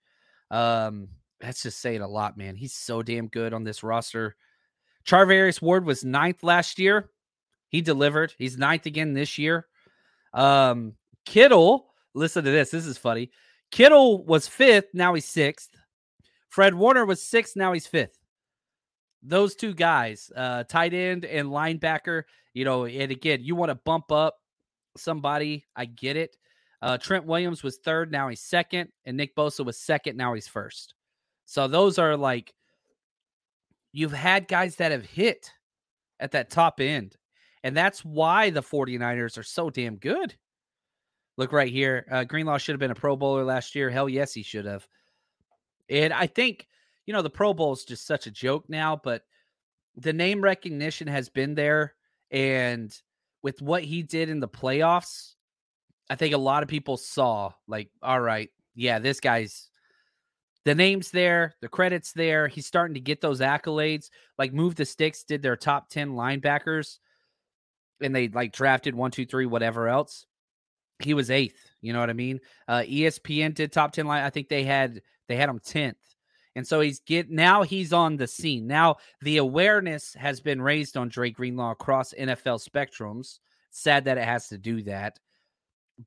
Um, that's just saying a lot, man. He's so damn good on this roster. Charvarius Ward was ninth last year. He delivered. He's ninth again this year. Um, Kittle, listen to this. This is funny. Kittle was fifth. Now he's sixth. Fred Warner was sixth. Now he's fifth. Those two guys, uh, tight end and linebacker, you know, and again, you want to bump up somebody. I get it. Uh, Trent Williams was third. Now he's second. And Nick Bosa was second. Now he's first. So those are like, you've had guys that have hit at that top end. And that's why the 49ers are so damn good. Look right here. Uh, Greenlaw should have been a Pro Bowler last year. Hell yes, he should have. And I think, you know, the Pro Bowl is just such a joke now, but the name recognition has been there. And with what he did in the playoffs, I think a lot of people saw, like, all right, yeah, this guy's the name's there, the credit's there. He's starting to get those accolades. Like, Move the Sticks did their top 10 linebackers and they like drafted one, two, three, whatever else he was eighth. You know what I mean? Uh, ESPN did top ten line. I think they had they had him tenth, and so he's get now he's on the scene. Now the awareness has been raised on Dre Greenlaw across NFL spectrums. Sad that it has to do that,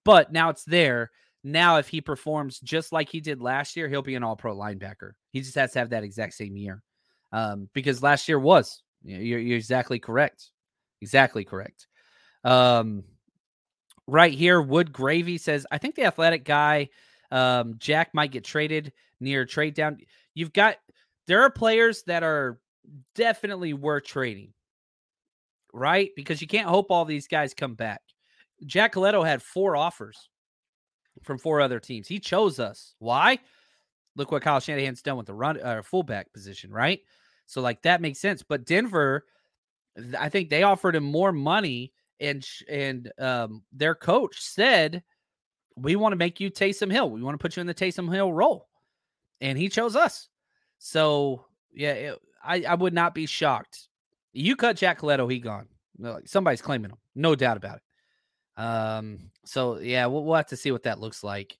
but now it's there. Now, if he performs just like he did last year, he'll be an All Pro linebacker. He just has to have that exact same year. um, because last year was. You're, you're exactly correct. Exactly correct. Um, right here, Wood Gravy says, I think the athletic guy, um, Jack, might get traded near trade down. You've got, there are players that are definitely worth trading, right? Because you can't hope all these guys come back. Jack Colletto had four offers from four other teams. He chose us. Why? Look what Kyle Shanahan's done with the run uh, fullback position, right? So like that makes sense. But Denver, I think they offered him more money, and and um, their coach said, "We want to make you Taysom Hill. We want to put you in the Taysom Hill role," and he chose us. So yeah, it, I I would not be shocked. You cut Jack Colletto, he gone. Somebody's claiming him, no doubt about it. Um, so yeah, we'll, we'll have to see what that looks like.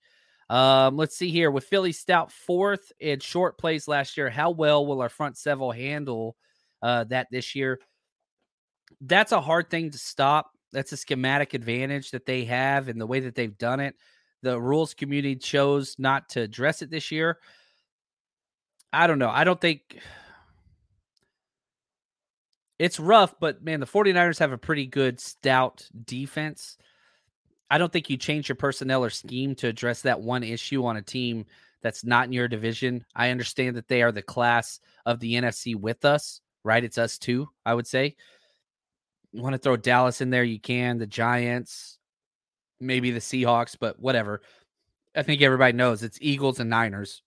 Um, let's see here with Philly Stout fourth in short plays last year. How well will our front several handle uh, that this year? That's a hard thing to stop. That's a schematic advantage that they have and the way that they've done it. The rules community chose not to address it this year. I don't know. I don't think it's rough, but man, the 49ers have a pretty good stout defense. I don't think you change your personnel or scheme to address that one issue on a team that's not in your division. I understand that they are the class of the NFC with us, right? It's us too, I would say. You want to throw Dallas in there, you can. The Giants, maybe the Seahawks, but whatever. I think everybody knows it's Eagles and Niners.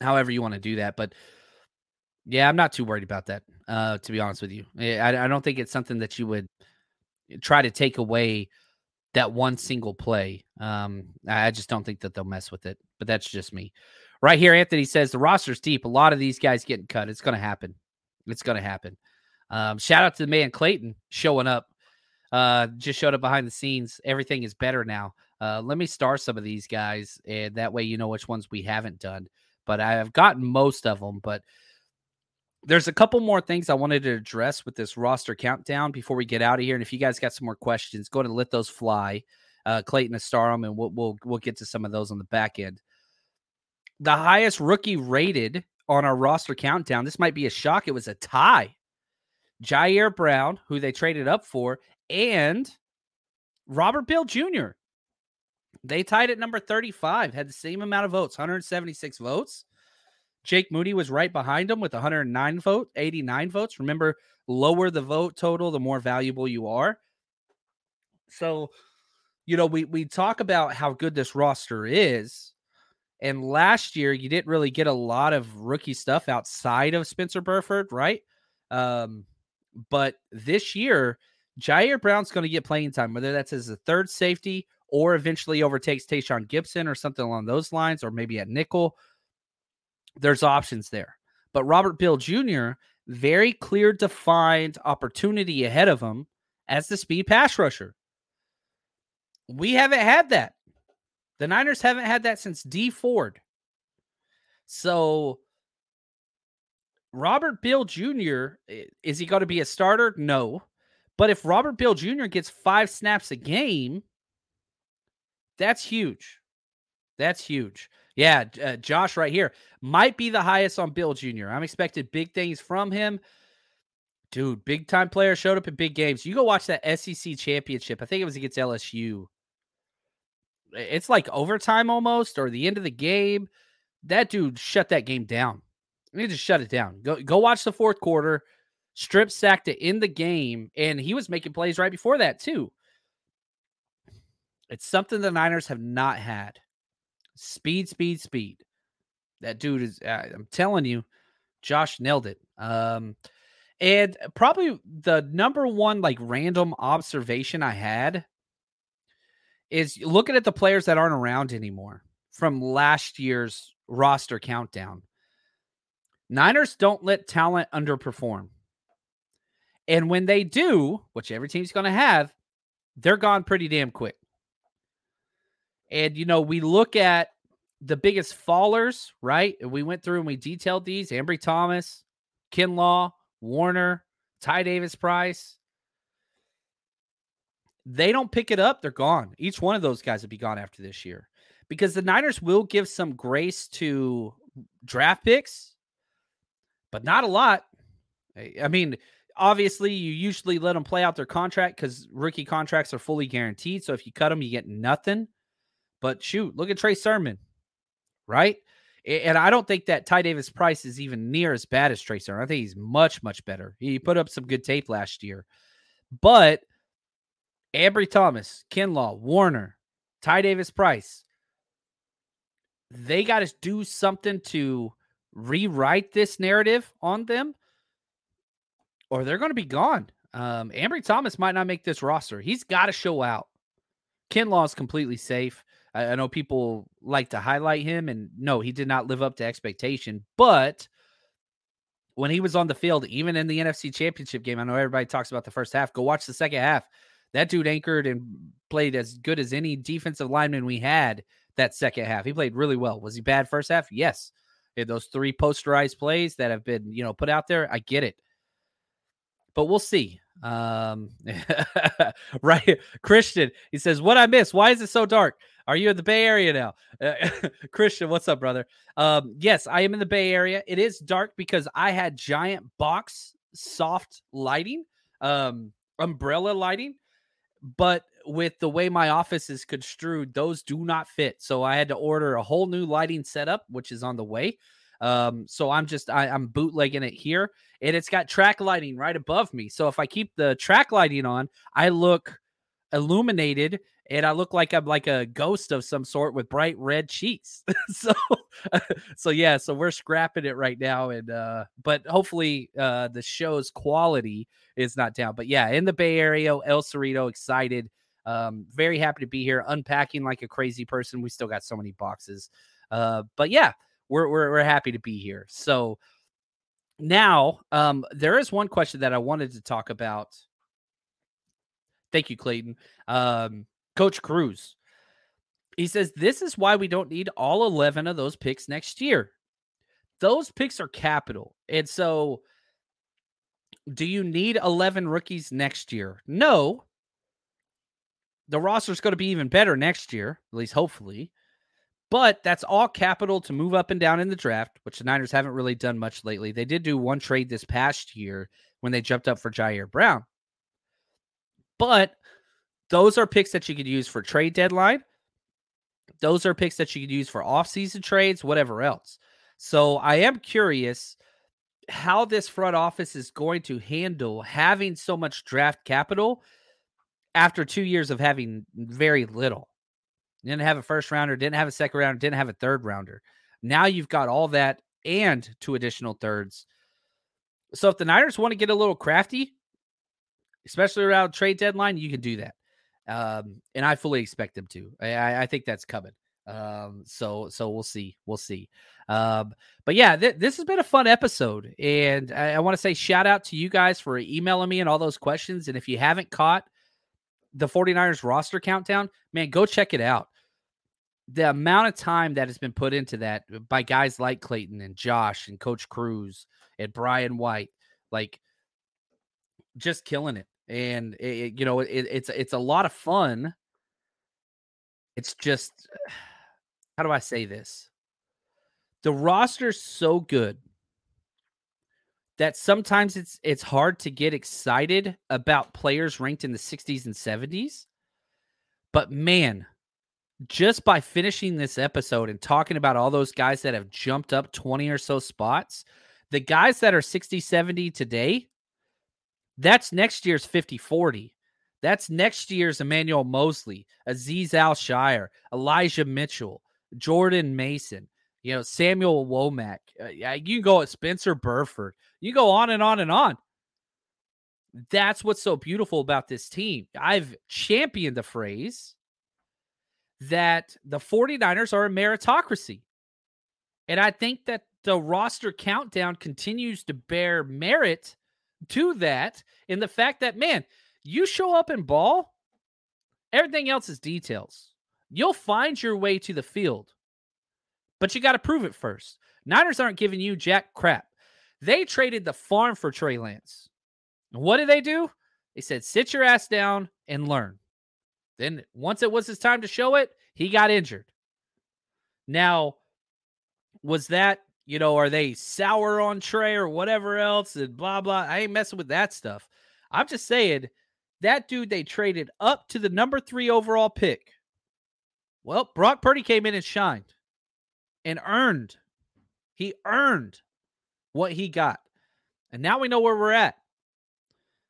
However, you want to do that. But yeah, I'm not too worried about that, uh, to be honest with you. I, I don't think it's something that you would try to take away that one single play. Um, I just don't think that they'll mess with it, but that's just me. Right here, Anthony says the roster's deep. A lot of these guys getting cut. It's going to happen. It's going to happen. Um, shout out to the man Clayton showing up. Uh, just showed up behind the scenes. Everything is better now. Uh, let me star some of these guys, and that way you know which ones we haven't done. But I have gotten most of them. But there's a couple more things I wanted to address with this roster countdown before we get out of here. And if you guys got some more questions, go ahead and let those fly. Uh, Clayton Astarum, and we'll, we'll we'll get to some of those on the back end. The highest rookie rated on our roster countdown. This might be a shock. It was a tie. Ji'Ayir Brown, who they traded up for, and Robert Beal Jr. They tied at number 35, had the same amount of votes, 176 votes. Jake Moody was right behind him with 109 vote, 89 votes. Remember, lower the vote total, the more valuable you are. So, you know, we we talk about how good this roster is. And last year, you didn't really get a lot of rookie stuff outside of Spencer Burford, right? Um, but this year, Ji'Ayir Brown's going to get playing time, whether that's as a third safety or eventually overtakes Tashaun Gipson or something along those lines, or maybe at nickel there's options there. But Robert Beal Jr., very clear, defined opportunity ahead of him as the speed pass rusher. We haven't had that. The Niners haven't had that since Dee Ford. So, Robert Beal Jr., is he going to be a starter? No. But if Robert Beal Jr. gets five snaps a game, that's huge. That's huge. Yeah, uh, Josh right here might be the highest on Beal Jr. I'm expected big things from him. Dude, big time player showed up in big games. You go watch that SEC championship. I think it was against LSU. It's like overtime almost or the end of the game. That dude shut that game down. He just shut it down. Go go watch the fourth quarter. Strip sacked it in the game, and he was making plays right before that too. It's something the Niners have not had. Speed, speed, speed. That dude is, I'm telling you, Josh nailed it. Um, and probably the number one, like, random observation I had is looking at the players that aren't around anymore from last year's roster countdown. Niners don't let talent underperform. And when they do, which every team's going to have, they're gone pretty damn quick. And, you know, we look at the biggest fallers, right? We went through and we detailed these Ambry Thomas, Kinlaw, Warner, Ty Davis Price. They don't pick it up, they're gone. Each one of those guys would be gone after this year because the Niners will give some grace to draft picks, but not a lot. I mean, obviously, you usually let them play out their contract because rookie contracts are fully guaranteed. So if you cut them, you get nothing. But shoot, look at Trey Sermon, right? And I don't think that Ty Davis Price is even near as bad as Sermon. I think he's much, much better. He put up some good tape last year. But Ambry Thomas, Kinlaw, Warner, Ty Davis Price, they got to do something to rewrite this narrative on them or they're going to be gone. Um, Ambry Thomas might not make this roster. He's got to show out. Kinlaw is completely safe. I, I know people like to highlight him, and no, he did not live up to expectation. But when he was on the field, even in the NFC Championship game, I know everybody talks about the first half. Go watch the second half. That dude anchored and played as good as any defensive lineman we had that second half. He played really well. Was he bad first half? Yes. those three posterized plays that have been, you know, put out there, I get it. But we'll see. Um, right, Christian. He says, "What I miss? Why is it so dark? Are you in the Bay Area now?" Uh, Christian, what's up, brother? Um, yes, I am in the Bay Area. It is dark because I had giant box soft lighting, um, umbrella lighting, but with the way my office is construed, those do not fit. So I had to order a whole new lighting setup, which is on the way. Um, so I'm just I, I'm bootlegging it here, and it's got track lighting right above me. So if I keep the track lighting on, I look illuminated and I look like I'm like a ghost of some sort with bright red cheeks. so so yeah, so we're scrapping it right now and uh but hopefully uh the show's quality is not down. But yeah, in the Bay Area, El Cerrito excited. Um very happy to be here unpacking like a crazy person. We still got so many boxes. Uh but yeah, we're we're, we're happy to be here. So now um there is one question that I wanted to talk about. Thank you, Clayton. Um Coach Cruz. He says, This is why we don't need all 11 of those picks next year. Those picks are capital. And so, do you need 11 rookies next year? No. The roster is going to be even better next year, at least hopefully. But that's all capital to move up and down in the draft, which the Niners haven't really done much lately. They did do one trade this past year when they jumped up for Ji'Ayir Brown. But those are picks that you could use for trade deadline. Those are picks that you could use for offseason trades, whatever else. So I am curious how this front office is going to handle having so much draft capital after two years of having very little. Didn't have a first rounder, didn't have a second rounder, didn't have a third rounder. Now you've got all that and two additional thirds. So if the Niners want to get a little crafty, especially around trade deadline, you can do that um, and I fully expect them to. I, I think that's coming. Um, so so we'll see, we'll see. Um, but yeah, th- this has been a fun episode, and I, I want to say shout out to you guys for emailing me and all those questions. And if you haven't caught the 49ers roster countdown, man, go check it out. The amount of time that has been put into that by guys like Clayton and Josh and Coach Cruz and Brian White, like just killing it and it, you know it, it's it's a lot of fun. It's just how do I say this? The roster's so good that sometimes it's it's hard to get excited about players ranked in the 60s and 70s. But man, just by finishing this episode and talking about all those guys that have jumped up 20 or so spots, the guys that are 60, 70 today that's next year's 50 40. That's next year's Emmanuel Moseley, Aziz Al-Shaair, Elijah Mitchell, Jordan Mason, you know, Samuel Womack. Uh, you can go at Spencer Burford. You go on and on and on. That's what's so beautiful about this team. I've championed the phrase that the 49ers are a meritocracy. And I think that the roster countdown continues to bear merit to that in the fact that, man, you show up in ball, everything else is details. You'll find your way to the field, but you got to prove it first. Niners aren't giving you jack crap. They traded the farm for Trey Lance. What did they do? They said, sit your ass down and learn. Then, once it was his time to show it, he got injured. Now, was that you know, are they sour on Trey or whatever else and blah blah. I ain't messing with that stuff. I'm just saying that dude they traded up to the number three overall pick. Well, Brock Purdy came in and shined and earned. He earned what he got. And now we know where we're at.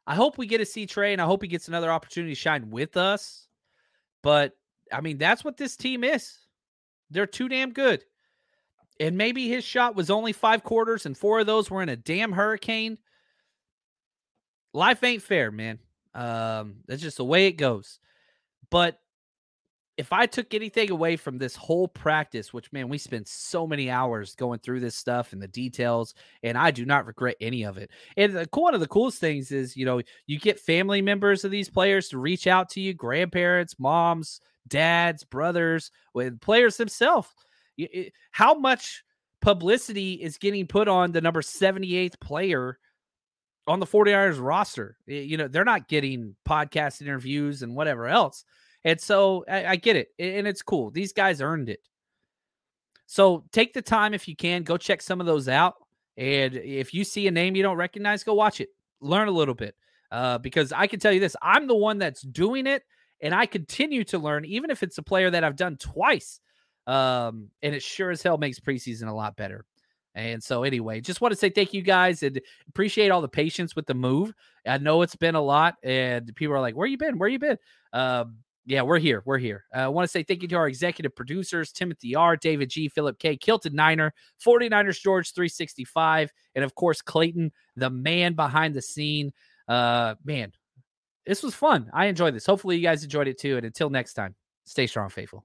I hope we get to see Trey and I hope he gets another opportunity to shine with us. But I mean, that's what this team is. They're too damn good. And maybe his shot was only five quarters and four of those were in a damn hurricane. Life ain't fair, man. Um, that's just the way it goes. But if I took anything away from this whole practice, which man, we spent so many hours going through this stuff and the details, and I do not regret any of it. And the, one of the coolest things is, you know, you get family members of these players to reach out to you, grandparents, moms, dads, brothers, with players themselves. How much publicity is getting put on the number 78th player on the 49ers roster? You know, they're not getting podcast interviews and whatever else and so I, I get it. And it's cool. These guys earned it. So take the time if you can, go check some of those out. And if you see a name you don't recognize, go watch it, learn a little bit. Uh, because I can tell you this I'm the one that's doing it, and I continue to learn, even if it's a player that I've done twice. Um, and it sure as hell makes preseason a lot better. And so, anyway, just want to say thank you guys and appreciate all the patience with the move. I know it's been a lot, and people are like, "Where you been? Where you been?" Um, yeah, we're here. We're here. Uh, I want to say thank you to our executive producers, Timothy R., David G., Philip K., Kilted Niner, 49ers George 365, and of course, Clayton, the man behind the scene. Uh, man, this was fun. I enjoyed this. Hopefully, you guys enjoyed it too. And until next time, stay strong, faithful.